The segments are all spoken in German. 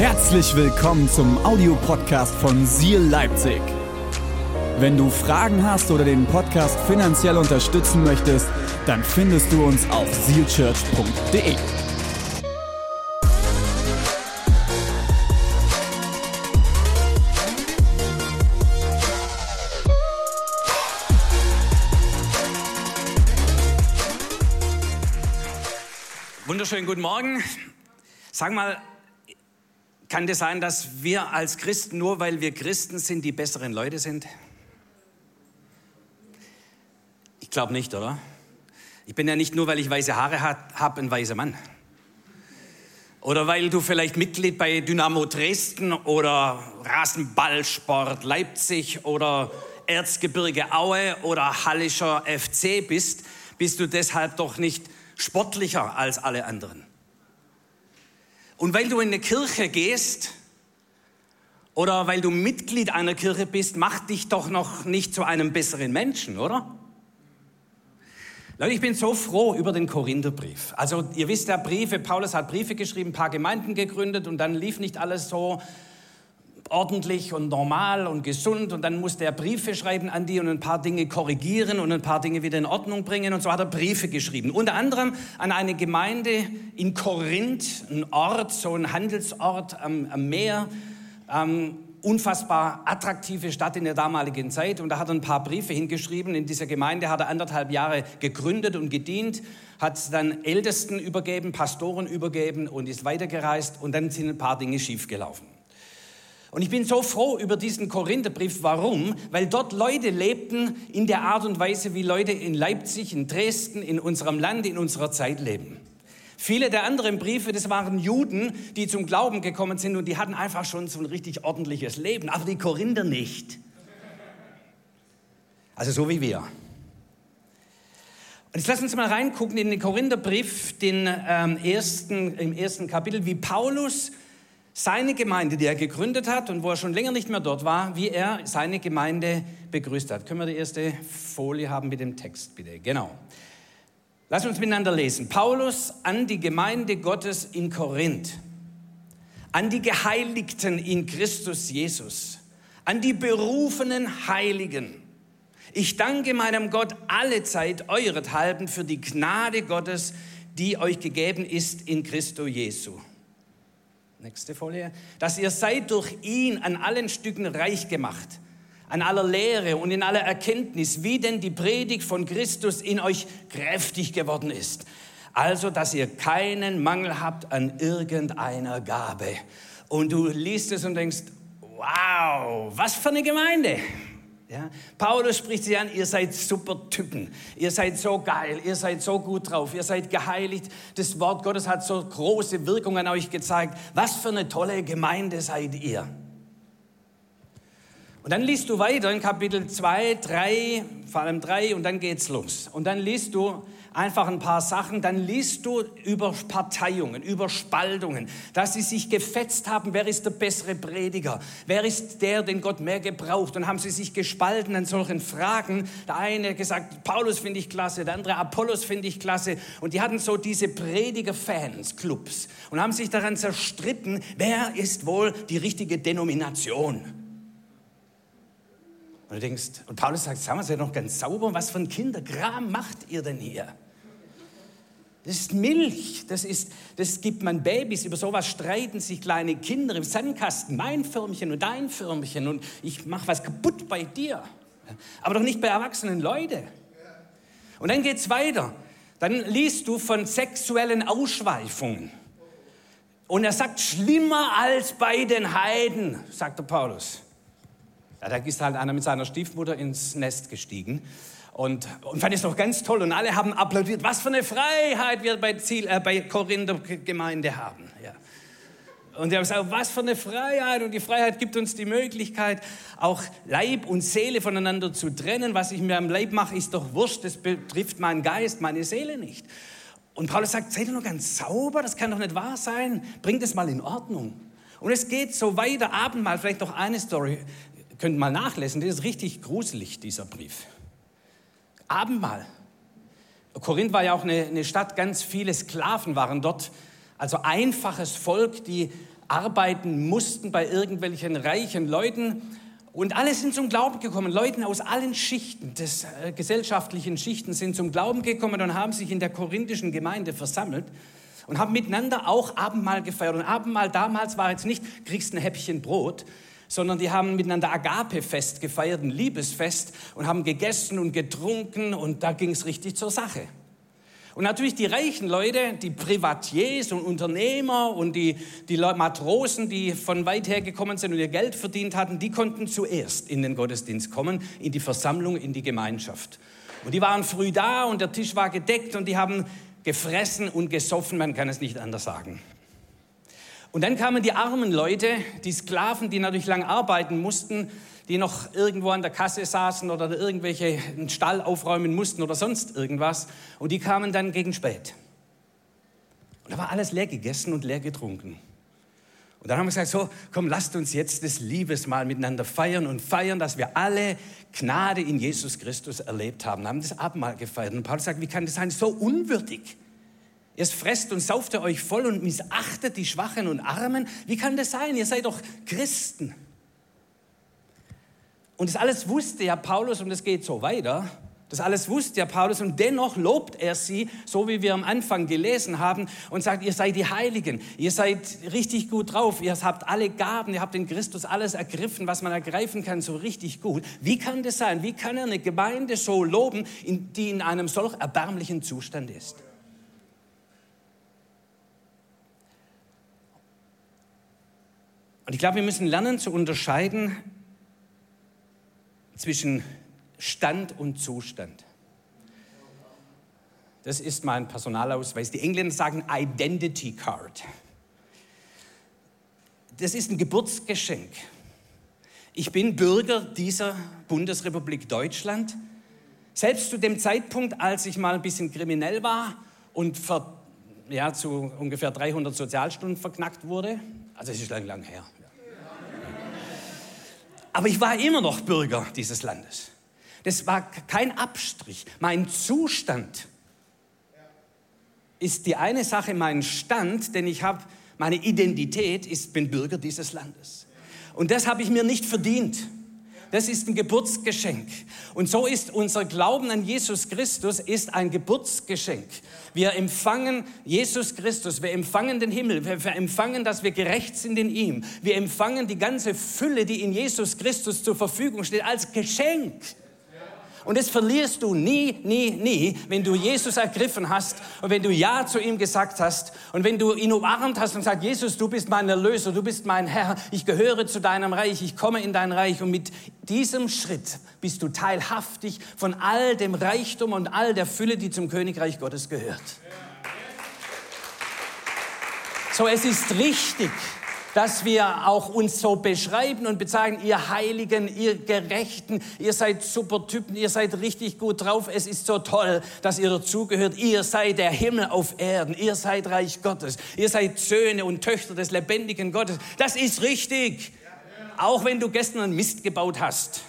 Herzlich willkommen zum Audiopodcast von Seal Leipzig. Wenn du Fragen hast oder den Podcast finanziell unterstützen möchtest, dann findest du uns auf sealchurch.de. Wunderschönen guten Morgen. Sag mal, kann das sein, dass wir als Christen, nur weil wir Christen sind, die besseren Leute sind? Ich glaube nicht, oder? Ich bin ja nicht nur, weil ich weiße Haare habe, ein weißer Mann. Oder weil du vielleicht Mitglied bei Dynamo Dresden oder Rasenballsport Leipzig oder Erzgebirge Aue oder Hallischer FC bist, bist du deshalb doch nicht sportlicher als alle anderen. Und weil du in eine Kirche gehst oder weil du Mitglied einer Kirche bist, macht dich doch noch nicht zu einem besseren Menschen, oder? Leute, ich bin so froh über den Korintherbrief. Also ihr wisst ja, Briefe, Paulus hat Briefe geschrieben, ein paar Gemeinden gegründet und dann lief nicht alles so ordentlich und normal und gesund und dann musste er Briefe schreiben an die und ein paar Dinge korrigieren und ein paar Dinge wieder in Ordnung bringen und so hat er Briefe geschrieben. Unter anderem an eine Gemeinde in Korinth, ein Ort, so ein Handelsort am, am Meer, ähm, unfassbar attraktive Stadt in der damaligen Zeit und da hat er ein paar Briefe hingeschrieben. In dieser Gemeinde hat er anderthalb Jahre gegründet und gedient, hat dann Ältesten übergeben, Pastoren übergeben und ist weitergereist und dann sind ein paar Dinge schiefgelaufen. Und ich bin so froh über diesen Korintherbrief. Warum? Weil dort Leute lebten in der Art und Weise, wie Leute in Leipzig, in Dresden, in unserem Land, in unserer Zeit leben. Viele der anderen Briefe, das waren Juden, die zum Glauben gekommen sind und die hatten einfach schon so ein richtig ordentliches Leben, aber die Korinther nicht. Also so wie wir. Und jetzt lass uns mal reingucken in den Korintherbrief, den ähm, ersten, im ersten Kapitel, wie Paulus seine Gemeinde, die er gegründet hat und wo er schon länger nicht mehr dort war, wie er seine Gemeinde begrüßt hat. Können wir die erste Folie haben mit dem Text, bitte? Genau. Lass uns miteinander lesen. Paulus an die Gemeinde Gottes in Korinth, an die Geheiligten in Christus Jesus, an die berufenen Heiligen. Ich danke meinem Gott alle Zeit eurethalben für die Gnade Gottes, die euch gegeben ist in Christo Jesu Nächste Folie. Dass ihr seid durch ihn an allen Stücken reich gemacht, an aller Lehre und in aller Erkenntnis, wie denn die Predigt von Christus in euch kräftig geworden ist. Also, dass ihr keinen Mangel habt an irgendeiner Gabe. Und du liest es und denkst, wow, was für eine Gemeinde. Ja? Paulus spricht sie an, ihr seid super Typen, ihr seid so geil, ihr seid so gut drauf, ihr seid geheiligt. Das Wort Gottes hat so große Wirkung an euch gezeigt. Was für eine tolle Gemeinde seid ihr. Und dann liest du weiter in Kapitel 2, 3, vor allem 3 und dann geht's los. Und dann liest du einfach ein paar Sachen, dann liest du über Parteiungen, über Spaltungen, dass sie sich gefetzt haben, wer ist der bessere Prediger, wer ist der, den Gott mehr gebraucht. Und haben sie sich gespalten an solchen Fragen. Der eine gesagt, Paulus finde ich klasse, der andere Apollos finde ich klasse. Und die hatten so diese Prediger-Fans, Clubs und haben sich daran zerstritten, wer ist wohl die richtige Denomination. Und du denkst, und Paulus sagt, sagen wir seid noch ganz sauber, was für ein Kinderkram macht ihr denn hier? Das ist Milch, das, ist, das gibt man Babys, über sowas streiten sich kleine Kinder im Sandkasten, mein Firmchen und dein Firmchen und ich mache was kaputt bei dir. Aber doch nicht bei erwachsenen Leuten. Und dann geht es weiter. Dann liest du von sexuellen Ausschweifungen. Und er sagt, schlimmer als bei den Heiden, sagt der Paulus. Ja, da ist halt einer mit seiner Stiefmutter ins Nest gestiegen und, und fand es doch ganz toll und alle haben applaudiert. Was für eine Freiheit wir bei, Ziel, äh, bei Korinther Gemeinde haben. Ja. Und die haben gesagt, was für eine Freiheit. Und die Freiheit gibt uns die Möglichkeit, auch Leib und Seele voneinander zu trennen. Was ich mir am Leib mache, ist doch wurscht. Das betrifft meinen Geist, meine Seele nicht. Und Paulus sagt, seid ihr nur ganz sauber? Das kann doch nicht wahr sein. Bringt es mal in Ordnung. Und es geht so weiter. Abendmahl, vielleicht noch eine Story könnt mal nachlesen, das ist richtig gruselig, dieser Brief. Abendmahl. Korinth war ja auch eine, eine Stadt, ganz viele Sklaven waren dort, also einfaches Volk, die arbeiten mussten bei irgendwelchen reichen Leuten. Und alle sind zum Glauben gekommen. Leute aus allen Schichten des äh, gesellschaftlichen Schichten sind zum Glauben gekommen und haben sich in der korinthischen Gemeinde versammelt und haben miteinander auch Abendmahl gefeiert. Und Abendmahl damals war jetzt nicht, kriegst ein Häppchen Brot, sondern die haben miteinander Agape-Fest gefeiert, ein Liebesfest und haben gegessen und getrunken und da ging es richtig zur Sache. Und natürlich die reichen Leute, die Privatiers und Unternehmer und die, die Matrosen, die von weit her gekommen sind und ihr Geld verdient hatten, die konnten zuerst in den Gottesdienst kommen, in die Versammlung, in die Gemeinschaft. Und die waren früh da und der Tisch war gedeckt und die haben gefressen und gesoffen, man kann es nicht anders sagen. Und dann kamen die armen Leute, die Sklaven, die natürlich lang arbeiten mussten, die noch irgendwo an der Kasse saßen oder irgendwelche einen Stall aufräumen mussten oder sonst irgendwas. Und die kamen dann gegen spät. Und da war alles leer gegessen und leer getrunken. Und dann haben wir gesagt, so, komm, lasst uns jetzt das Liebesmahl miteinander feiern und feiern, dass wir alle Gnade in Jesus Christus erlebt haben. Wir haben das Abendmahl gefeiert. Und Paulus sagt, wie kann das sein? So unwürdig. Erst fresst und sauft ihr euch voll und missachtet die Schwachen und Armen. Wie kann das sein? Ihr seid doch Christen. Und das alles wusste ja Paulus und es geht so weiter. Das alles wusste ja Paulus und dennoch lobt er sie, so wie wir am Anfang gelesen haben, und sagt, ihr seid die Heiligen, ihr seid richtig gut drauf, ihr habt alle Gaben, ihr habt in Christus alles ergriffen, was man ergreifen kann, so richtig gut. Wie kann das sein? Wie kann er eine Gemeinde so loben, die in einem solch erbärmlichen Zustand ist? Und ich glaube, wir müssen lernen zu unterscheiden zwischen Stand und Zustand. Das ist mein Personalausweis. Die Engländer sagen Identity Card. Das ist ein Geburtsgeschenk. Ich bin Bürger dieser Bundesrepublik Deutschland. Selbst zu dem Zeitpunkt, als ich mal ein bisschen kriminell war und ver, ja, zu ungefähr 300 Sozialstunden verknackt wurde, also es ist lang, lang her, aber ich war immer noch Bürger dieses Landes. Das war kein Abstrich. Mein Zustand ist die eine Sache, mein Stand, denn ich habe meine Identität, ist bin Bürger dieses Landes. Und das habe ich mir nicht verdient. Das ist ein Geburtsgeschenk. Und so ist unser Glauben an Jesus Christus ist ein Geburtsgeschenk. Wir empfangen Jesus Christus, wir empfangen den Himmel, wir empfangen, dass wir gerecht sind in ihm. Wir empfangen die ganze Fülle, die in Jesus Christus zur Verfügung steht, als Geschenk. Und das verlierst du nie, nie, nie, wenn du Jesus ergriffen hast und wenn du Ja zu ihm gesagt hast und wenn du ihn umarmt hast und sagst, Jesus, du bist mein Erlöser, du bist mein Herr, ich gehöre zu deinem Reich, ich komme in dein Reich. Und mit diesem Schritt bist du teilhaftig von all dem Reichtum und all der Fülle, die zum Königreich Gottes gehört. So, es ist richtig dass wir auch uns so beschreiben und bezeichnen, ihr Heiligen, ihr Gerechten, ihr seid super Typen, ihr seid richtig gut drauf, es ist so toll, dass ihr dazugehört, ihr seid der Himmel auf Erden, ihr seid Reich Gottes, ihr seid Söhne und Töchter des lebendigen Gottes. Das ist richtig, auch wenn du gestern einen Mist gebaut hast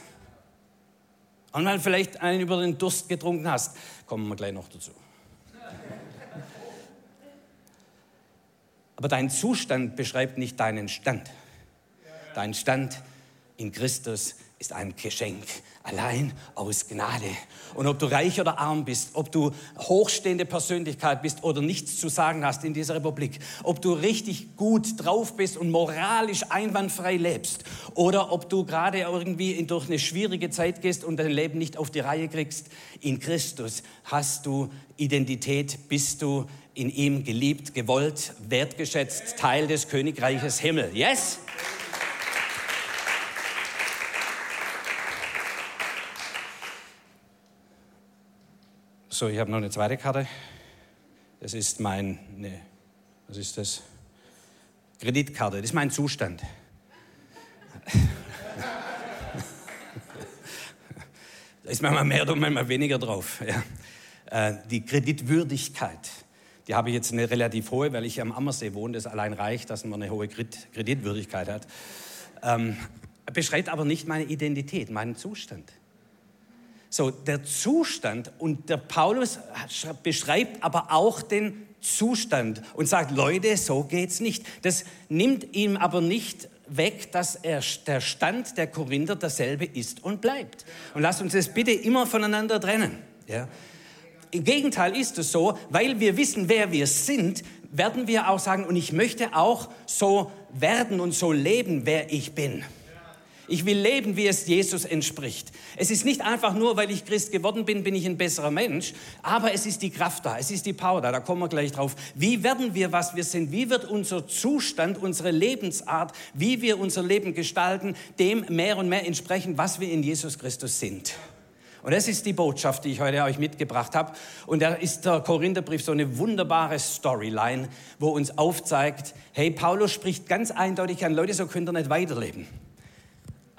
und mal vielleicht einen über den Durst getrunken hast, kommen wir gleich noch dazu. Aber dein Zustand beschreibt nicht deinen Stand. Dein Stand in Christus ist ein Geschenk, allein aus Gnade. Und ob du reich oder arm bist, ob du hochstehende Persönlichkeit bist oder nichts zu sagen hast in dieser Republik, ob du richtig gut drauf bist und moralisch einwandfrei lebst oder ob du gerade irgendwie durch eine schwierige Zeit gehst und dein Leben nicht auf die Reihe kriegst, in Christus hast du Identität, bist du in ihm geliebt, gewollt, wertgeschätzt, Teil des Königreiches Himmel. Yes? So, ich habe noch eine zweite Karte. Das ist mein, ne, was ist das? Kreditkarte, das ist mein Zustand. da ist manchmal mehr oder manchmal weniger drauf. Ja. Äh, die Kreditwürdigkeit die habe ich jetzt eine relativ hohe, weil ich am Ammersee wohne. Das allein reicht, dass man eine hohe Kreditwürdigkeit hat. Ähm, beschreibt aber nicht meine Identität, meinen Zustand. So, der Zustand und der Paulus beschreibt aber auch den Zustand und sagt, Leute, so geht's nicht. Das nimmt ihm aber nicht weg, dass er, der Stand der Korinther derselbe ist und bleibt. Und lasst uns das bitte immer voneinander trennen. Ja? Im Gegenteil ist es so, weil wir wissen, wer wir sind, werden wir auch sagen, und ich möchte auch so werden und so leben, wer ich bin. Ich will leben, wie es Jesus entspricht. Es ist nicht einfach nur, weil ich Christ geworden bin, bin ich ein besserer Mensch, aber es ist die Kraft da, es ist die Power da, da kommen wir gleich drauf. Wie werden wir, was wir sind? Wie wird unser Zustand, unsere Lebensart, wie wir unser Leben gestalten, dem mehr und mehr entsprechen, was wir in Jesus Christus sind? Und das ist die Botschaft, die ich heute euch mitgebracht habe. Und da ist der Korintherbrief so eine wunderbare Storyline, wo uns aufzeigt, hey, Paulus spricht ganz eindeutig an Leute, so könnt ihr nicht weiterleben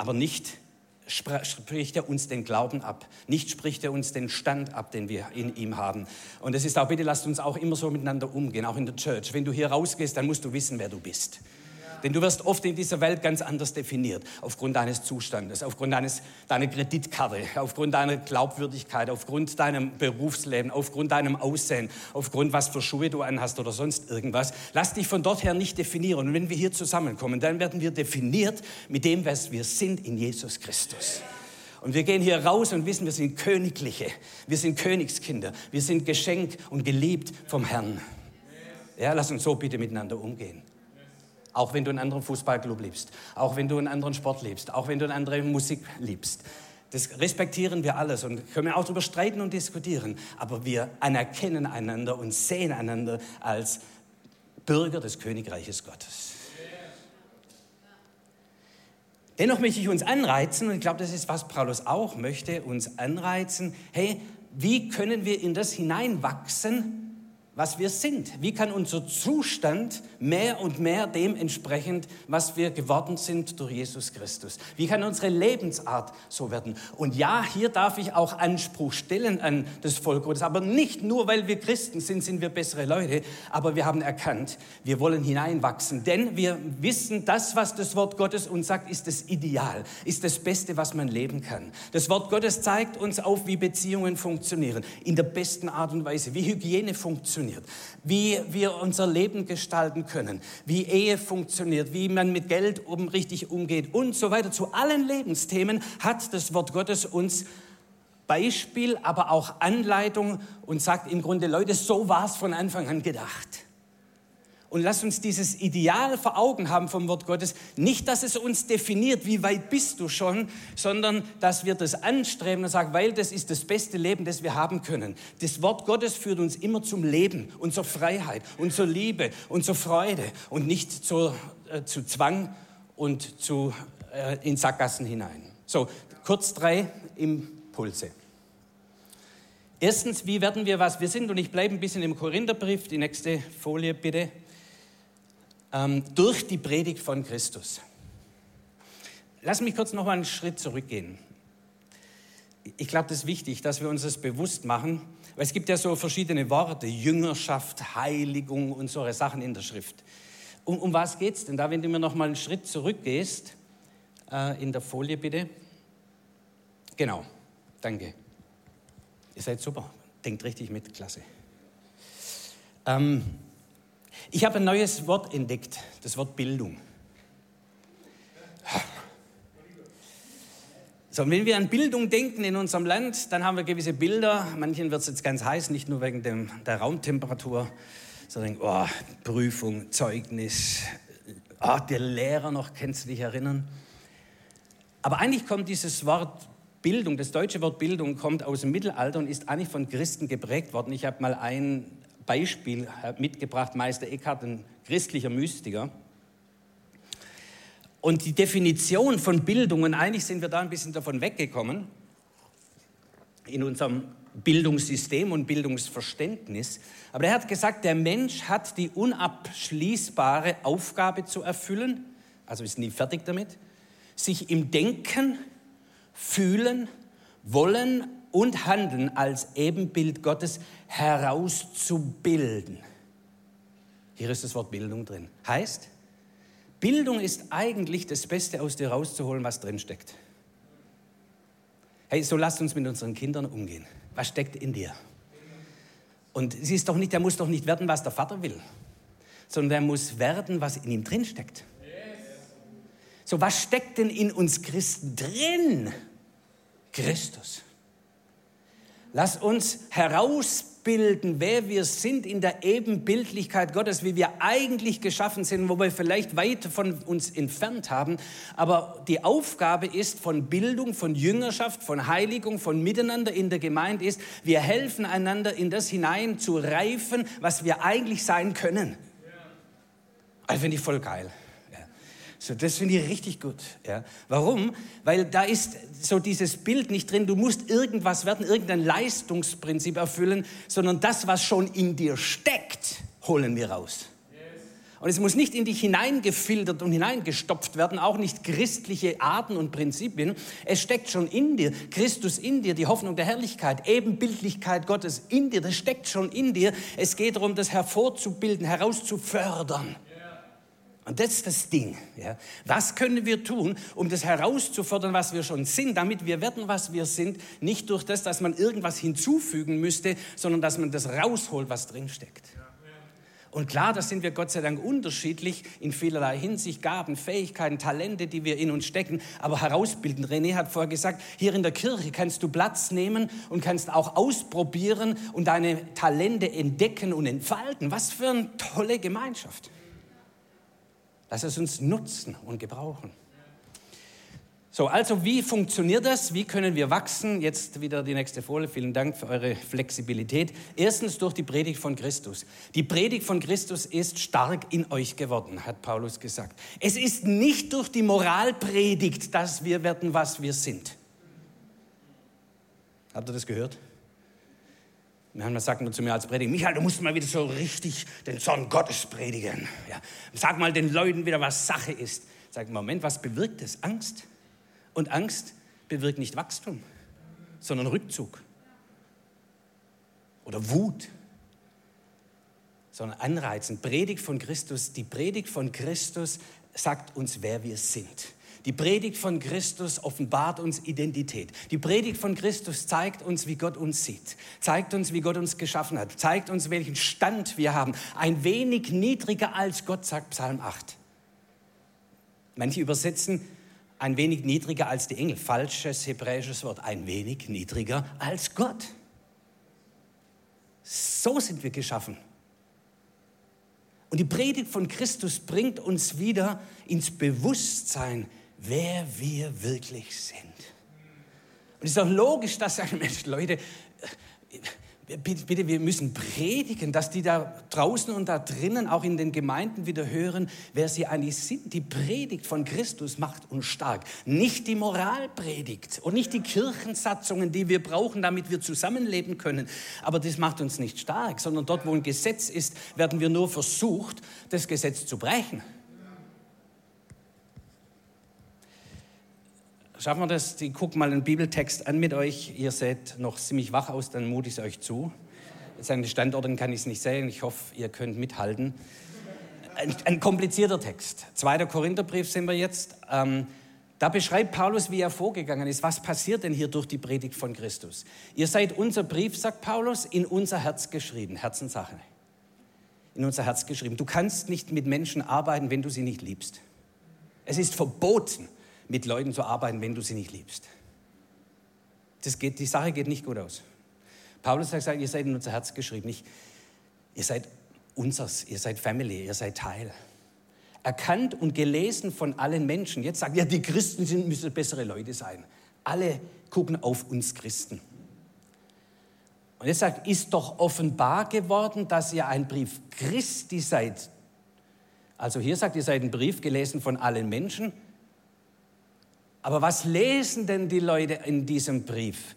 aber nicht spricht er uns den Glauben ab, nicht spricht er uns den Stand ab, den wir in ihm haben. Und es ist auch, bitte lasst uns auch immer so miteinander umgehen, auch in der Church. Wenn du hier rausgehst, dann musst du wissen, wer du bist. Denn du wirst oft in dieser Welt ganz anders definiert, aufgrund deines Zustandes, aufgrund deines, deiner Kreditkarte, aufgrund deiner Glaubwürdigkeit, aufgrund deinem Berufsleben, aufgrund deinem Aussehen, aufgrund was für Schuhe du anhast oder sonst irgendwas. Lass dich von dort her nicht definieren. Und wenn wir hier zusammenkommen, dann werden wir definiert mit dem, was wir sind in Jesus Christus. Und wir gehen hier raus und wissen, wir sind Königliche, wir sind Königskinder, wir sind geschenkt und geliebt vom Herrn. Ja, lass uns so bitte miteinander umgehen. Auch wenn du einen anderen Fußballclub liebst, auch wenn du einen anderen Sport liebst, auch wenn du eine andere Musik liebst. Das respektieren wir alles und können auch darüber streiten und diskutieren. Aber wir anerkennen einander und sehen einander als Bürger des Königreiches Gottes. Dennoch möchte ich uns anreizen, und ich glaube, das ist, was Paulus auch möchte, uns anreizen, hey, wie können wir in das hineinwachsen, was wir sind. Wie kann unser Zustand mehr und mehr dem entsprechen, was wir geworden sind durch Jesus Christus? Wie kann unsere Lebensart so werden? Und ja, hier darf ich auch Anspruch stellen an das Volk Gottes, aber nicht nur, weil wir Christen sind, sind wir bessere Leute, aber wir haben erkannt, wir wollen hineinwachsen, denn wir wissen, das, was das Wort Gottes uns sagt, ist das Ideal, ist das Beste, was man leben kann. Das Wort Gottes zeigt uns auf, wie Beziehungen funktionieren, in der besten Art und Weise, wie Hygiene funktioniert funktioniert, wie wir unser Leben gestalten können, wie Ehe funktioniert, wie man mit Geld um, richtig umgeht und so weiter. Zu allen Lebensthemen hat das Wort Gottes uns Beispiel, aber auch Anleitung und sagt im Grunde, Leute, so war es von Anfang an gedacht. Und lass uns dieses Ideal vor Augen haben vom Wort Gottes. Nicht, dass es uns definiert, wie weit bist du schon, sondern dass wir das anstreben und sagen, weil das ist das beste Leben, das wir haben können. Das Wort Gottes führt uns immer zum Leben und zur Freiheit und zur Liebe und zur Freude und nicht zu, äh, zu Zwang und zu, äh, in Sackgassen hinein. So, kurz drei Impulse. Erstens, wie werden wir, was wir sind? Und ich bleibe ein bisschen im Korintherbrief. Die nächste Folie bitte ähm, durch die Predigt von Christus. Lass mich kurz noch mal einen Schritt zurückgehen. Ich glaube, das ist wichtig, dass wir uns das bewusst machen, weil es gibt ja so verschiedene Worte, Jüngerschaft, Heiligung und solche Sachen in der Schrift. Um, um was geht es denn da, wenn du mir noch mal einen Schritt zurückgehst, äh, in der Folie bitte? Genau, danke. Ihr seid super, denkt richtig mit, klasse. Ähm, ich habe ein neues Wort entdeckt, das Wort Bildung. So, wenn wir an Bildung denken in unserem Land, dann haben wir gewisse Bilder. Manchen wird es jetzt ganz heiß, nicht nur wegen dem, der Raumtemperatur, sondern oh, Prüfung, Zeugnis, oh, der Lehrer noch, kannst du dich erinnern? Aber eigentlich kommt dieses Wort Bildung, das deutsche Wort Bildung kommt aus dem Mittelalter und ist eigentlich von Christen geprägt worden. Ich habe mal ein Beispiel mitgebracht, Meister Eckhart, ein christlicher Mystiker. Und die Definition von Bildung, und eigentlich sind wir da ein bisschen davon weggekommen, in unserem Bildungssystem und Bildungsverständnis. Aber er hat gesagt, der Mensch hat die unabschließbare Aufgabe zu erfüllen, also ist nie fertig damit, sich im Denken, Fühlen, Wollen und Handeln als Ebenbild Gottes herauszubilden. Hier ist das Wort Bildung drin. Heißt, Bildung ist eigentlich das Beste aus dir rauszuholen, was drin steckt. Hey, so lasst uns mit unseren Kindern umgehen. Was steckt in dir? Und sie ist doch nicht, der muss doch nicht werden, was der Vater will, sondern der muss werden, was in ihm drin steckt. So, was steckt denn in uns Christen drin? Christus. Lass uns herausbilden, wer wir sind in der Ebenbildlichkeit Gottes, wie wir eigentlich geschaffen sind, wo wir vielleicht weit von uns entfernt haben. Aber die Aufgabe ist von Bildung, von Jüngerschaft, von Heiligung, von Miteinander in der Gemeinde ist, wir helfen einander in das hinein zu reifen, was wir eigentlich sein können. Also finde ich voll geil. So, das finde ich richtig gut. Ja. Warum? Weil da ist so dieses Bild nicht drin, du musst irgendwas werden, irgendein Leistungsprinzip erfüllen, sondern das, was schon in dir steckt, holen wir raus. Und es muss nicht in dich hineingefiltert und hineingestopft werden, auch nicht christliche Arten und Prinzipien. Es steckt schon in dir, Christus in dir, die Hoffnung der Herrlichkeit, Ebenbildlichkeit Gottes in dir, das steckt schon in dir. Es geht darum, das hervorzubilden, herauszufördern. Und das ist das Ding. Ja. Was können wir tun, um das herauszufordern, was wir schon sind, damit wir werden, was wir sind, nicht durch das, dass man irgendwas hinzufügen müsste, sondern dass man das rausholt, was drinsteckt. Und klar, da sind wir Gott sei Dank unterschiedlich in vielerlei Hinsicht, Gaben, Fähigkeiten, Talente, die wir in uns stecken, aber herausbilden. René hat vorher gesagt, hier in der Kirche kannst du Platz nehmen und kannst auch ausprobieren und deine Talente entdecken und entfalten. Was für eine tolle Gemeinschaft. Lass es uns nutzen und gebrauchen. So, also wie funktioniert das? Wie können wir wachsen? Jetzt wieder die nächste Folie. Vielen Dank für eure Flexibilität. Erstens durch die Predigt von Christus. Die Predigt von Christus ist stark in euch geworden, hat Paulus gesagt. Es ist nicht durch die Moralpredigt, dass wir werden, was wir sind. Habt ihr das gehört? Manchmal sagt man zu mir als Prediger, Michael, du musst mal wieder so richtig den Zorn Gottes predigen. Ja. Sag mal den Leuten wieder, was Sache ist. Sag, Moment, was bewirkt es? Angst. Und Angst bewirkt nicht Wachstum, sondern Rückzug. Oder Wut. Sondern Anreizen. Predigt von Christus. Die Predigt von Christus sagt uns, wer wir sind. Die Predigt von Christus offenbart uns Identität. Die Predigt von Christus zeigt uns, wie Gott uns sieht, zeigt uns, wie Gott uns geschaffen hat, zeigt uns, welchen Stand wir haben. Ein wenig niedriger als Gott, sagt Psalm 8. Manche übersetzen ein wenig niedriger als die Engel. Falsches hebräisches Wort. Ein wenig niedriger als Gott. So sind wir geschaffen. Und die Predigt von Christus bringt uns wieder ins Bewusstsein, wer wir wirklich sind. Und es ist doch logisch, dass sagen Mensch, Leute, äh, bitte, wir müssen predigen, dass die da draußen und da drinnen, auch in den Gemeinden wieder hören, wer sie eigentlich sind. Die Predigt von Christus macht uns stark. Nicht die Moralpredigt und nicht die Kirchensatzungen, die wir brauchen, damit wir zusammenleben können. Aber das macht uns nicht stark, sondern dort, wo ein Gesetz ist, werden wir nur versucht, das Gesetz zu brechen. Schaffen wir das? Ich gucke mal einen Bibeltext an mit euch. Ihr seht noch ziemlich wach aus, dann mute ich es euch zu. Jetzt an den Standorten kann ich es nicht sehen. Ich hoffe, ihr könnt mithalten. Ein, ein komplizierter Text. Zweiter Korintherbrief sind wir jetzt. Ähm, da beschreibt Paulus, wie er vorgegangen ist. Was passiert denn hier durch die Predigt von Christus? Ihr seid unser Brief, sagt Paulus, in unser Herz geschrieben. Herzenssache. In unser Herz geschrieben. Du kannst nicht mit Menschen arbeiten, wenn du sie nicht liebst. Es ist verboten mit Leuten zu arbeiten, wenn du sie nicht liebst. Das geht, die Sache geht nicht gut aus. Paulus hat gesagt, ihr seid in unser Herz geschrieben. Nicht, ihr seid unsers, ihr seid Family, ihr seid Teil. Erkannt und gelesen von allen Menschen. Jetzt sagt ja, die Christen sind, müssen bessere Leute sein. Alle gucken auf uns Christen. Und jetzt sagt, ist doch offenbar geworden, dass ihr ein Brief Christi seid. Also hier sagt, ihr seid ein Brief gelesen von allen Menschen. Aber was lesen denn die Leute in diesem Brief?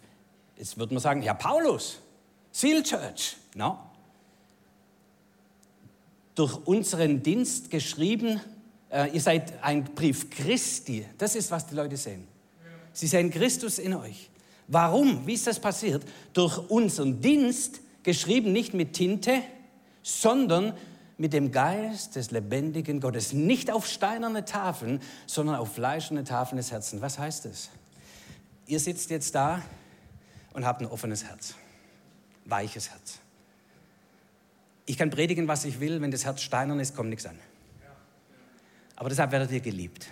Jetzt würde man sagen, ja, Paulus, Seal Church. No. Durch unseren Dienst geschrieben, äh, ihr seid ein Brief Christi. Das ist, was die Leute sehen. Sie sehen Christus in euch. Warum? Wie ist das passiert? Durch unseren Dienst, geschrieben nicht mit Tinte, sondern mit dem Geist des lebendigen Gottes. Nicht auf steinerne Tafeln, sondern auf fleischende Tafeln des Herzens. Was heißt das? Ihr sitzt jetzt da und habt ein offenes Herz, weiches Herz. Ich kann predigen, was ich will, wenn das Herz steinern ist, kommt nichts an. Aber deshalb werdet ihr geliebt.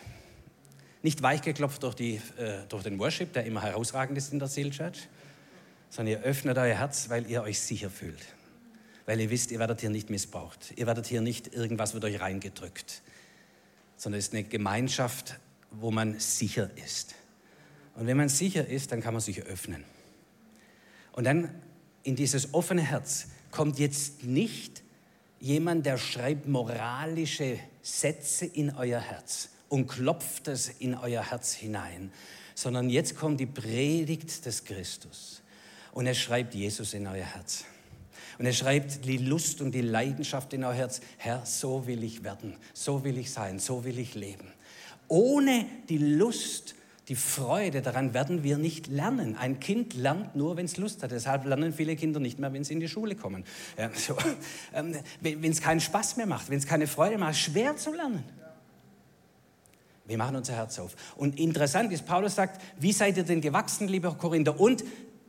Nicht weichgeklopft durch, die, äh, durch den Worship, der immer herausragend ist in der Seal Church, sondern ihr öffnet euer Herz, weil ihr euch sicher fühlt. Weil ihr wisst, ihr werdet hier nicht missbraucht. Ihr werdet hier nicht, irgendwas wird euch reingedrückt. Sondern es ist eine Gemeinschaft, wo man sicher ist. Und wenn man sicher ist, dann kann man sich öffnen. Und dann in dieses offene Herz kommt jetzt nicht jemand, der schreibt moralische Sätze in euer Herz und klopft es in euer Herz hinein, sondern jetzt kommt die Predigt des Christus und er schreibt Jesus in euer Herz. Und er schreibt die Lust und die Leidenschaft in euer Herz. Herr, so will ich werden, so will ich sein, so will ich leben. Ohne die Lust die Freude daran werden wir nicht lernen. Ein Kind lernt nur, wenn es Lust hat. Deshalb lernen viele Kinder nicht mehr, wenn sie in die Schule kommen. Ja, so. ähm, wenn es keinen Spaß mehr macht, wenn es keine Freude macht, schwer zu lernen. Wir machen unser Herz auf. Und interessant ist, Paulus sagt, wie seid ihr denn gewachsen, lieber Korinther? Und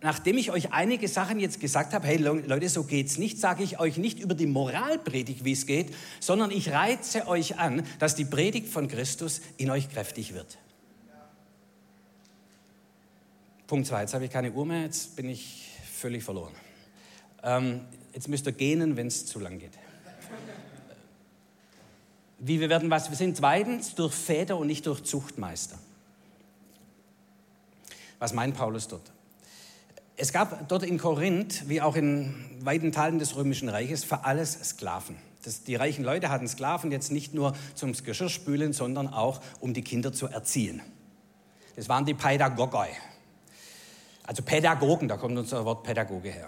nachdem ich euch einige Sachen jetzt gesagt habe, hey Leute, so geht's nicht, sage ich euch nicht über die Moralpredigt, wie es geht, sondern ich reize euch an, dass die Predigt von Christus in euch kräftig wird. Punkt 2, jetzt habe ich keine Uhr mehr, jetzt bin ich völlig verloren. Ähm, jetzt müsst ihr gähnen, wenn es zu lang geht. Wie wir werden was? Wir sind zweitens durch Väter und nicht durch Zuchtmeister. Was meint Paulus dort? Es gab dort in Korinth, wie auch in weiten Teilen des Römischen Reiches, für alles Sklaven. Das, die reichen Leute hatten Sklaven jetzt nicht nur zum Geschirrspülen, sondern auch um die Kinder zu erziehen. Das waren die Pädagogoi. Also Pädagogen, da kommt unser Wort Pädagoge her.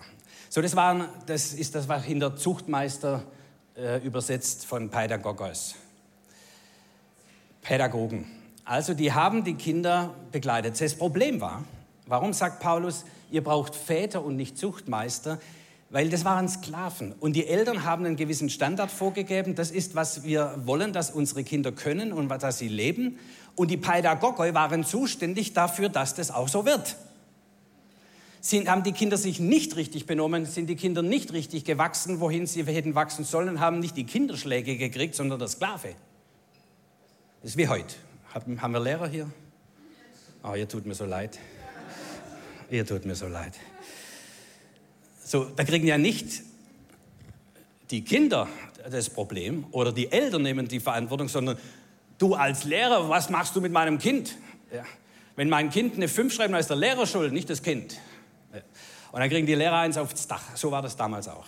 So, das, waren, das ist das, was hinter Zuchtmeister äh, übersetzt von Pädagogos. Pädagogen. Also die haben die Kinder begleitet. Das Problem war, warum sagt Paulus, ihr braucht Väter und nicht Zuchtmeister? Weil das waren Sklaven. Und die Eltern haben einen gewissen Standard vorgegeben. Das ist, was wir wollen, dass unsere Kinder können und dass sie leben. Und die Pädagogoi waren zuständig dafür, dass das auch so wird. Sind, haben die Kinder sich nicht richtig benommen, sind die Kinder nicht richtig gewachsen, wohin sie hätten wachsen sollen, haben nicht die Kinderschläge gekriegt, sondern der Sklave. Das ist wie heute. Haben wir Lehrer hier? Oh, ihr tut mir so leid. Ihr tut mir so leid. So, da kriegen ja nicht die Kinder das Problem oder die Eltern nehmen die Verantwortung, sondern du als Lehrer, was machst du mit meinem Kind? Ja. Wenn mein Kind eine 5 schreibt, dann ist der Lehrer schuld, nicht das Kind. Und dann kriegen die Lehrer eins aufs Dach. So war das damals auch.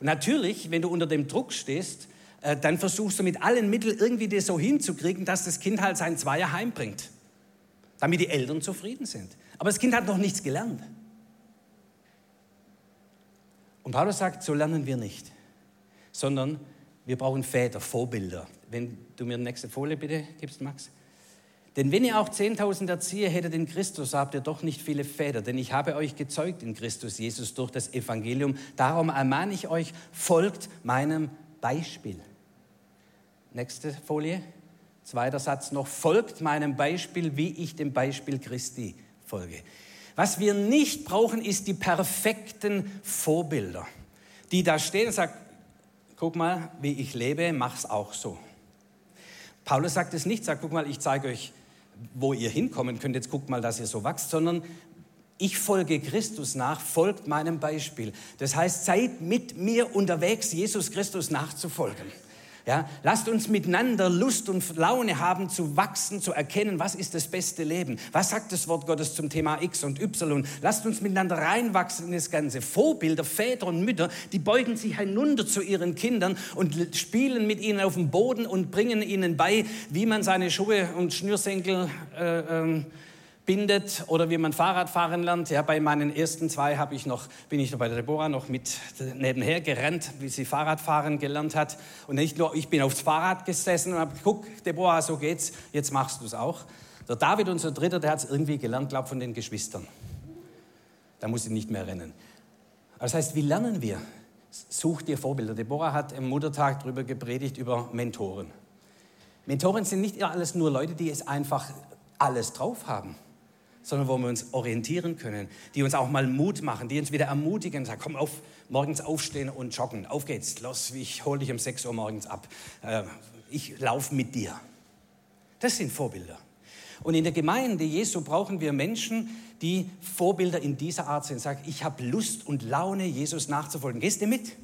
Und natürlich, wenn du unter dem Druck stehst, äh, dann versuchst du mit allen Mitteln irgendwie das so hinzukriegen, dass das Kind halt sein Zweier heimbringt, damit die Eltern zufrieden sind. Aber das Kind hat noch nichts gelernt. Und Paulus sagt, so lernen wir nicht, sondern wir brauchen Väter, Vorbilder. Wenn du mir die nächste Folie bitte gibst, Max. Denn wenn ihr auch 10.000 Erzieher hättet in Christus, habt ihr doch nicht viele Väter. Denn ich habe euch gezeugt in Christus Jesus durch das Evangelium. Darum ermahne ich euch, folgt meinem Beispiel. Nächste Folie. Zweiter Satz noch. Folgt meinem Beispiel, wie ich dem Beispiel Christi folge. Was wir nicht brauchen, ist die perfekten Vorbilder, die da stehen und sagen, guck mal, wie ich lebe, mach's auch so. Paulus sagt es nicht, sagt, guck mal, ich zeige euch wo ihr hinkommen könnt, jetzt guckt mal, dass ihr so wächst, sondern ich folge Christus nach, folgt meinem Beispiel. Das heißt, seid mit mir unterwegs, Jesus Christus nachzufolgen. Ja, lasst uns miteinander Lust und Laune haben zu wachsen, zu erkennen, was ist das beste Leben. Was sagt das Wort Gottes zum Thema X und Y? Lasst uns miteinander reinwachsen in das Ganze. Vorbilder, Väter und Mütter, die beugen sich hinunter zu ihren Kindern und spielen mit ihnen auf dem Boden und bringen ihnen bei, wie man seine Schuhe und Schnürsenkel äh, ähm, bindet oder wie man Fahrrad fahren lernt. Ja, bei meinen ersten zwei habe ich noch, bin ich noch bei der Deborah noch mit nebenher gerannt, wie sie Fahrradfahren gelernt hat. Und nicht nur, ich bin aufs Fahrrad gesessen und habe guck, Deborah, so geht's, jetzt machst du es auch. Der David, unser Dritter, der hat es irgendwie gelernt, glaube von den Geschwistern. Da muss ich nicht mehr rennen. Das heißt, wie lernen wir? Such dir Vorbilder. Deborah hat im Muttertag darüber gepredigt, über Mentoren. Mentoren sind nicht alles nur Leute, die es einfach alles drauf haben sondern wo wir uns orientieren können, die uns auch mal Mut machen, die uns wieder ermutigen, sagen, komm auf, morgens aufstehen und joggen, auf geht's, los, ich hole dich um 6 Uhr morgens ab, äh, ich laufe mit dir. Das sind Vorbilder. Und in der Gemeinde Jesu brauchen wir Menschen, die Vorbilder in dieser Art sind. Sag, ich habe Lust und Laune, Jesus nachzufolgen. Gehst du mit?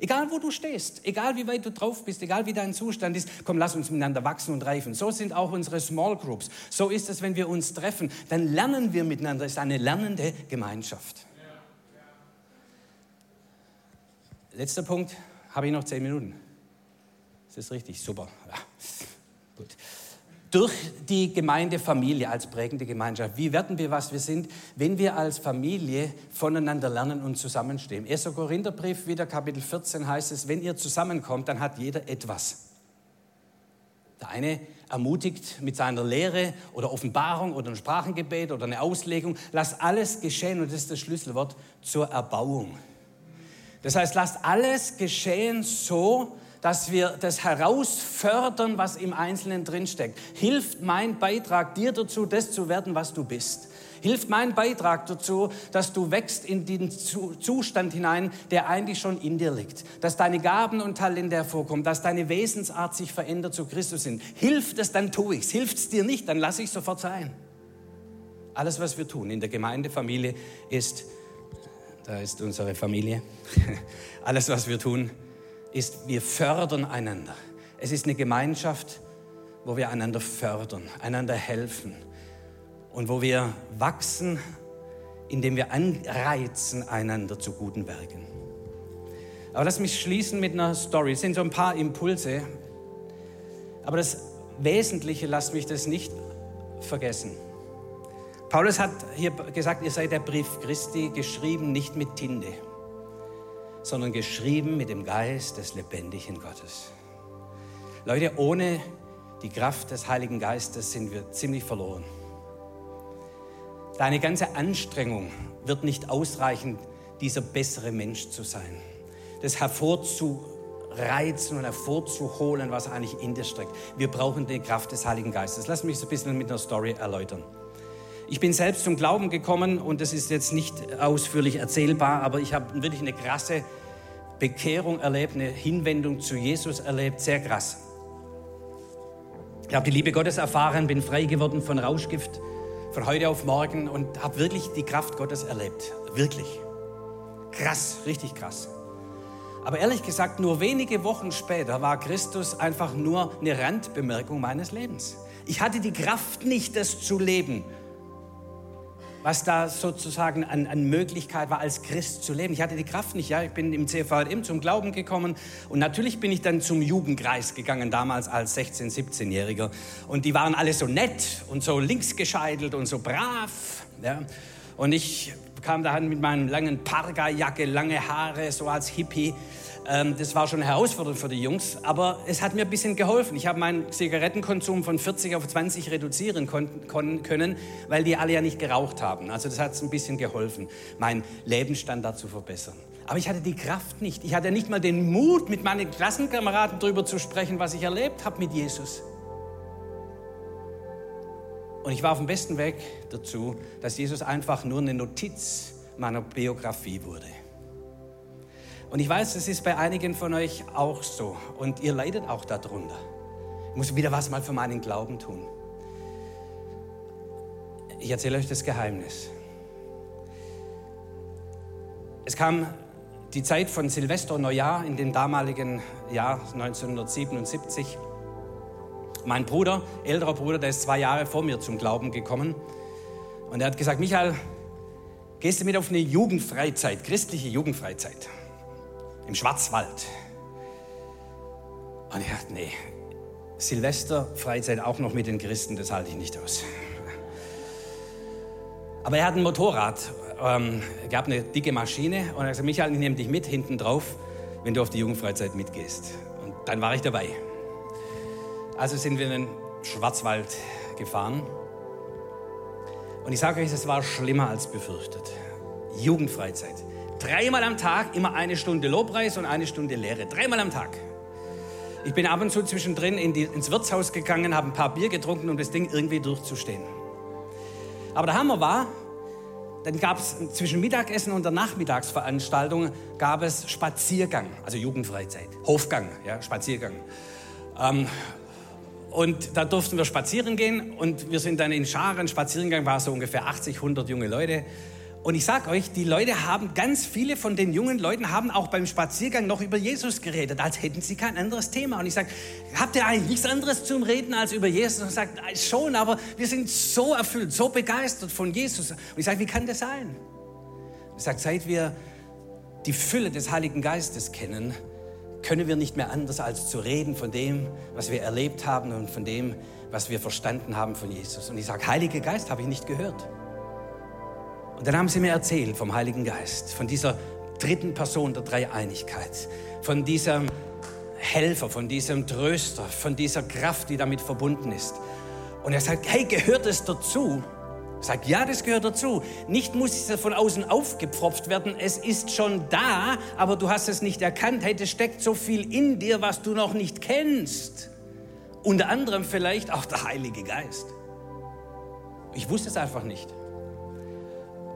Egal wo du stehst, egal wie weit du drauf bist, egal wie dein Zustand ist, komm, lass uns miteinander wachsen und reifen. So sind auch unsere Small Groups. So ist es, wenn wir uns treffen. Dann lernen wir miteinander. Es ist eine lernende Gemeinschaft. Letzter Punkt, habe ich noch zehn Minuten. Ist das richtig? Super. Ja. Gut durch die Gemeindefamilie als prägende Gemeinschaft. Wie werden wir, was wir sind, wenn wir als Familie voneinander lernen und zusammenstehen? 1. Korintherbrief, wieder Kapitel 14 heißt es, wenn ihr zusammenkommt, dann hat jeder etwas. Der eine ermutigt mit seiner Lehre oder Offenbarung oder ein Sprachengebet oder eine Auslegung. Lasst alles geschehen, und das ist das Schlüsselwort, zur Erbauung. Das heißt, lasst alles geschehen so, dass wir das herausfördern, was im Einzelnen drinsteckt. Hilft mein Beitrag dir dazu, das zu werden, was du bist? Hilft mein Beitrag dazu, dass du wächst in den Zustand hinein, der eigentlich schon in dir liegt? Dass deine Gaben und Talente hervorkommen, dass deine Wesensart sich verändert zu Christus sind. Hilft es, dann tue ich es. Hilft es dir nicht, dann lasse ich sofort sein. Alles, was wir tun in der Gemeindefamilie ist, da ist unsere Familie, alles, was wir tun, ist, wir fördern einander. Es ist eine Gemeinschaft, wo wir einander fördern, einander helfen und wo wir wachsen, indem wir anreizen einander zu guten Werken. Aber lass mich schließen mit einer Story. Es sind so ein paar Impulse, aber das Wesentliche, lasst mich das nicht vergessen. Paulus hat hier gesagt, ihr seid der Brief Christi geschrieben, nicht mit Tinte sondern geschrieben mit dem Geist des lebendigen Gottes. Leute, ohne die Kraft des Heiligen Geistes sind wir ziemlich verloren. Deine ganze Anstrengung wird nicht ausreichen, dieser bessere Mensch zu sein. Das hervorzureizen und hervorzuholen, was eigentlich in dir steckt. Wir brauchen die Kraft des Heiligen Geistes. Lass mich so ein bisschen mit einer Story erläutern. Ich bin selbst zum Glauben gekommen und das ist jetzt nicht ausführlich erzählbar, aber ich habe wirklich eine krasse Bekehrung erlebt, eine Hinwendung zu Jesus erlebt, sehr krass. Ich habe die Liebe Gottes erfahren, bin frei geworden von Rauschgift von heute auf morgen und habe wirklich die Kraft Gottes erlebt. Wirklich. Krass, richtig krass. Aber ehrlich gesagt, nur wenige Wochen später war Christus einfach nur eine Randbemerkung meines Lebens. Ich hatte die Kraft nicht, das zu leben was da sozusagen an, an, Möglichkeit war, als Christ zu leben. Ich hatte die Kraft nicht. Ja? Ich bin im CVM zum Glauben gekommen und natürlich bin ich dann zum Jugendkreis gegangen, damals als 16-, 17-Jähriger. Und die waren alle so nett und so linksgescheitelt und so brav. Ja? Und ich kam dahin mit meinen langen Parga-Jacke, lange Haare, so als Hippie ähm, das war schon eine Herausforderung für die Jungs, aber es hat mir ein bisschen geholfen. Ich habe meinen Zigarettenkonsum von 40 auf 20 reduzieren können, weil die alle ja nicht geraucht haben. Also das hat es ein bisschen geholfen, meinen Lebensstandard zu verbessern. Aber ich hatte die Kraft nicht. Ich hatte nicht mal den Mut, mit meinen Klassenkameraden darüber zu sprechen, was ich erlebt habe mit Jesus. Und ich war auf dem besten Weg dazu, dass Jesus einfach nur eine Notiz meiner Biografie wurde. Und ich weiß, es ist bei einigen von euch auch so. Und ihr leidet auch darunter. Ich muss wieder was mal für meinen Glauben tun. Ich erzähle euch das Geheimnis. Es kam die Zeit von Silvester und Neujahr in dem damaligen Jahr 1977. Mein Bruder, älterer Bruder, der ist zwei Jahre vor mir zum Glauben gekommen. Und er hat gesagt, Michael, gehst du mit auf eine Jugendfreizeit, christliche Jugendfreizeit? Im Schwarzwald. Und ich dachte, nee, Silvester, Freizeit auch noch mit den Christen, das halte ich nicht aus. Aber er hat ein Motorrad, ähm, gab eine dicke Maschine und er gesagt, Michael, ich nehme dich mit hinten drauf, wenn du auf die Jugendfreizeit mitgehst. Und dann war ich dabei. Also sind wir in den Schwarzwald gefahren. Und ich sage euch, es war schlimmer als befürchtet. Jugendfreizeit. Dreimal am Tag immer eine Stunde Lobpreis und eine Stunde Lehre. Dreimal am Tag. Ich bin ab und zu zwischendrin in die, ins Wirtshaus gegangen, habe ein paar Bier getrunken, um das Ding irgendwie durchzustehen. Aber der Hammer war, dann gab es zwischen Mittagessen und der Nachmittagsveranstaltung gab es Spaziergang, also Jugendfreizeit, Hofgang, ja, Spaziergang. Ähm, und da durften wir spazieren gehen und wir sind dann in Scharen, Spaziergang war so ungefähr 80, 100 junge Leute. Und ich sage euch, die Leute haben, ganz viele von den jungen Leuten haben auch beim Spaziergang noch über Jesus geredet, als hätten sie kein anderes Thema. Und ich sage, habt ihr eigentlich nichts anderes zum Reden als über Jesus? Und ich sage, schon, aber wir sind so erfüllt, so begeistert von Jesus. Und ich sage, wie kann das sein? Ich sage, seit wir die Fülle des Heiligen Geistes kennen, können wir nicht mehr anders als zu reden von dem, was wir erlebt haben und von dem, was wir verstanden haben von Jesus. Und ich sage, Heiliger Geist habe ich nicht gehört. Und dann haben sie mir erzählt vom Heiligen Geist, von dieser dritten Person der Dreieinigkeit, von diesem Helfer, von diesem Tröster, von dieser Kraft, die damit verbunden ist. Und er sagt, hey, gehört es dazu? Ich sage, ja, das gehört dazu. Nicht muss es von außen aufgepfropft werden, es ist schon da, aber du hast es nicht erkannt. Hey, es steckt so viel in dir, was du noch nicht kennst. Unter anderem vielleicht auch der Heilige Geist. Ich wusste es einfach nicht.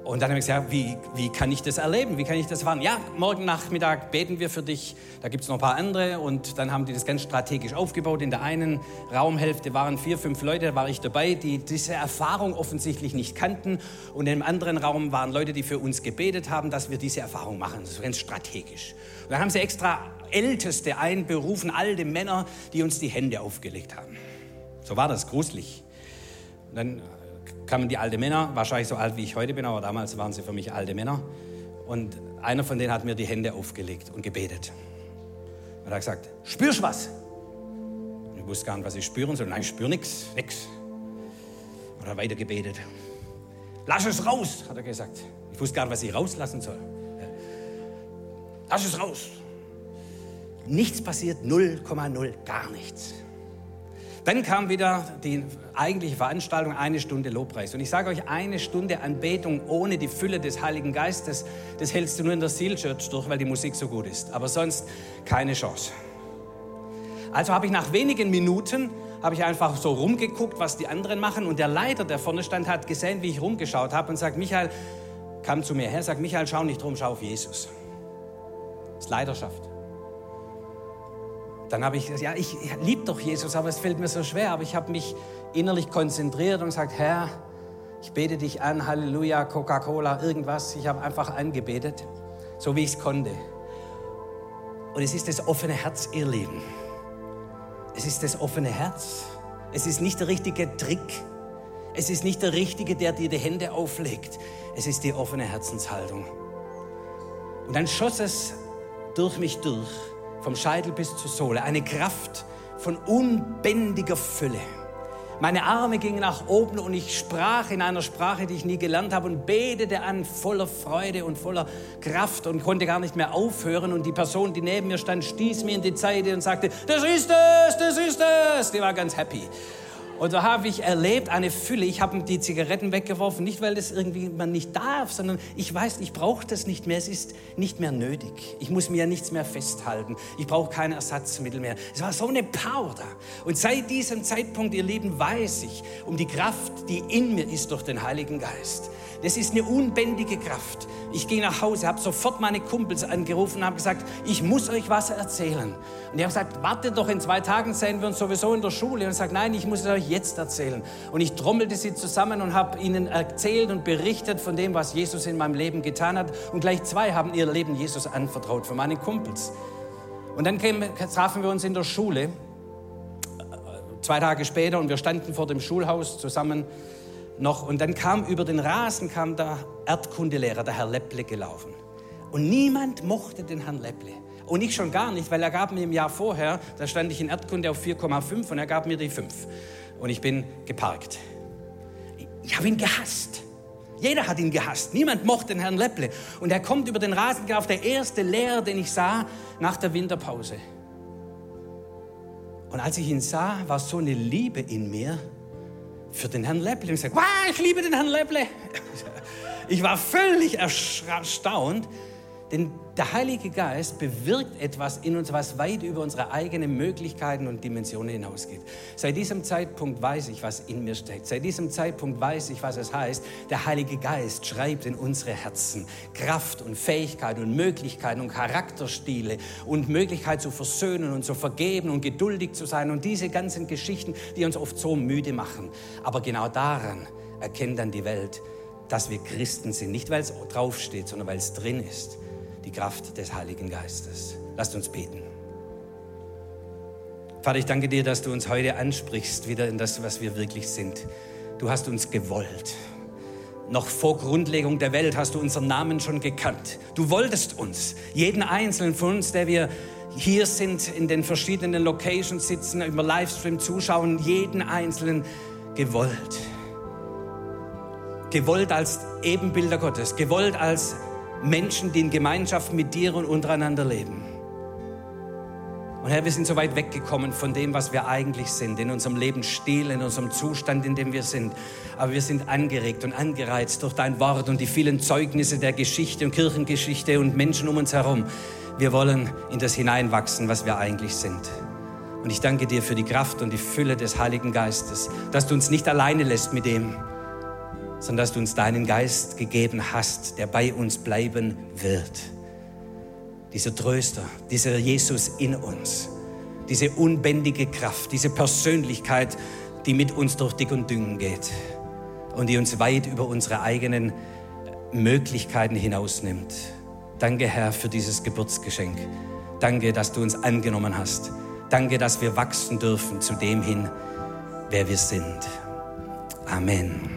Und dann habe ich gesagt, wie, wie kann ich das erleben? Wie kann ich das erfahren? Ja, morgen Nachmittag beten wir für dich. Da gibt es noch ein paar andere. Und dann haben die das ganz strategisch aufgebaut. In der einen Raumhälfte waren vier, fünf Leute, da war ich dabei, die diese Erfahrung offensichtlich nicht kannten. Und im anderen Raum waren Leute, die für uns gebetet haben, dass wir diese Erfahrung machen. Das ist ganz strategisch. Und dann haben sie extra Älteste einberufen, alte Männer, die uns die Hände aufgelegt haben. So war das, gruselig. Und dann kamen die alten Männer, wahrscheinlich so alt wie ich heute bin, aber damals waren sie für mich alte Männer. Und einer von denen hat mir die Hände aufgelegt und gebetet. Und er hat gesagt, spürst was? Und ich wusste gar nicht, was ich spüren soll. Nein, ich spüre nichts, nichts. Und er hat weiter gebetet. Lass es raus, hat er gesagt. Ich wusste gar nicht, was ich rauslassen soll. Lass es raus. Nichts passiert, 0,0, gar nichts. Dann kam wieder die eigentliche Veranstaltung, eine Stunde Lobpreis. Und ich sage euch, eine Stunde Anbetung ohne die Fülle des Heiligen Geistes, das hältst du nur in der Seal Church durch, weil die Musik so gut ist. Aber sonst keine Chance. Also habe ich nach wenigen Minuten habe ich einfach so rumgeguckt, was die anderen machen. Und der Leiter, der vorne stand, hat gesehen, wie ich rumgeschaut habe und sagt, Michael, kam zu mir her, sagt, Michael, schau nicht rum, schau auf Jesus. Das ist Leidenschaft. Dann habe ich gesagt, ja, ich liebe doch Jesus, aber es fällt mir so schwer. Aber ich habe mich innerlich konzentriert und gesagt, Herr, ich bete dich an, Halleluja, Coca-Cola, irgendwas. Ich habe einfach angebetet, so wie ich es konnte. Und es ist das offene Herz, ihr Lieben. Es ist das offene Herz. Es ist nicht der richtige Trick. Es ist nicht der Richtige, der dir die Hände auflegt. Es ist die offene Herzenshaltung. Und dann schoss es durch mich durch vom Scheitel bis zur Sohle, eine Kraft von unbändiger Fülle. Meine Arme gingen nach oben und ich sprach in einer Sprache, die ich nie gelernt habe und betete an voller Freude und voller Kraft und konnte gar nicht mehr aufhören. Und die Person, die neben mir stand, stieß mir in die Seite und sagte, das ist es, das ist es. Die war ganz happy. Und da habe ich erlebt eine Fülle. Ich habe die Zigaretten weggeworfen, nicht weil das irgendwie man nicht darf, sondern ich weiß, ich brauche das nicht mehr. Es ist nicht mehr nötig. Ich muss mir ja nichts mehr festhalten. Ich brauche keine Ersatzmittel mehr. Es war so eine Power da. Und seit diesem Zeitpunkt, ihr Lieben, weiß ich um die Kraft, die in mir ist durch den Heiligen Geist. Das ist eine unbändige Kraft. Ich ging nach Hause, habe sofort meine Kumpels angerufen und habe gesagt, ich muss euch was erzählen. Und die haben gesagt, wartet doch, in zwei Tagen sehen wir uns sowieso in der Schule. Und ich sage, nein, ich muss es euch jetzt erzählen. Und ich trommelte sie zusammen und habe ihnen erzählt und berichtet von dem, was Jesus in meinem Leben getan hat. Und gleich zwei haben ihr Leben Jesus anvertraut, von meinen Kumpels. Und dann trafen wir uns in der Schule, zwei Tage später, und wir standen vor dem Schulhaus zusammen noch. Und dann kam über den Rasen kam der Erdkundelehrer, der Herr Lepple, gelaufen. Und niemand mochte den Herrn Lepple. Und ich schon gar nicht, weil er gab mir im Jahr vorher, da stand ich in Erdkunde auf 4,5 und er gab mir die 5. Und ich bin geparkt. Ich habe ihn gehasst. Jeder hat ihn gehasst. Niemand mochte den Herrn Lepple. Und er kommt über den Rasen gelaufen, der erste Lehrer, den ich sah nach der Winterpause. Und als ich ihn sah, war so eine Liebe in mir, für den Herrn Lepple. Und ich sage, wow, ich liebe den Herrn Lepple. Ich war völlig erstaunt. Denn der Heilige Geist bewirkt etwas in uns, was weit über unsere eigenen Möglichkeiten und Dimensionen hinausgeht. Seit diesem Zeitpunkt weiß ich, was in mir steckt. Seit diesem Zeitpunkt weiß ich, was es heißt. Der Heilige Geist schreibt in unsere Herzen Kraft und Fähigkeit und Möglichkeiten und Charakterstile und Möglichkeit zu versöhnen und zu vergeben und geduldig zu sein und diese ganzen Geschichten, die uns oft so müde machen. Aber genau daran erkennt dann die Welt, dass wir Christen sind. Nicht, weil es draufsteht, sondern weil es drin ist die Kraft des Heiligen Geistes. Lasst uns beten. Vater, ich danke dir, dass du uns heute ansprichst, wieder in das, was wir wirklich sind. Du hast uns gewollt. Noch vor Grundlegung der Welt hast du unseren Namen schon gekannt. Du wolltest uns, jeden einzelnen von uns, der wir hier sind, in den verschiedenen Locations sitzen, über Livestream zuschauen, jeden einzelnen gewollt. Gewollt als Ebenbilder Gottes, gewollt als Menschen, die in Gemeinschaft mit dir und untereinander leben. Und Herr, wir sind so weit weggekommen von dem, was wir eigentlich sind, in unserem Leben still, in unserem Zustand, in dem wir sind. Aber wir sind angeregt und angereizt durch dein Wort und die vielen Zeugnisse der Geschichte und Kirchengeschichte und Menschen um uns herum. Wir wollen in das hineinwachsen, was wir eigentlich sind. Und ich danke dir für die Kraft und die Fülle des Heiligen Geistes, dass du uns nicht alleine lässt mit dem, sondern dass du uns deinen Geist gegeben hast, der bei uns bleiben wird. Dieser Tröster, dieser Jesus in uns, diese unbändige Kraft, diese Persönlichkeit, die mit uns durch dick und dünn geht und die uns weit über unsere eigenen Möglichkeiten hinausnimmt. Danke, Herr, für dieses Geburtsgeschenk. Danke, dass du uns angenommen hast. Danke, dass wir wachsen dürfen zu dem hin, wer wir sind. Amen.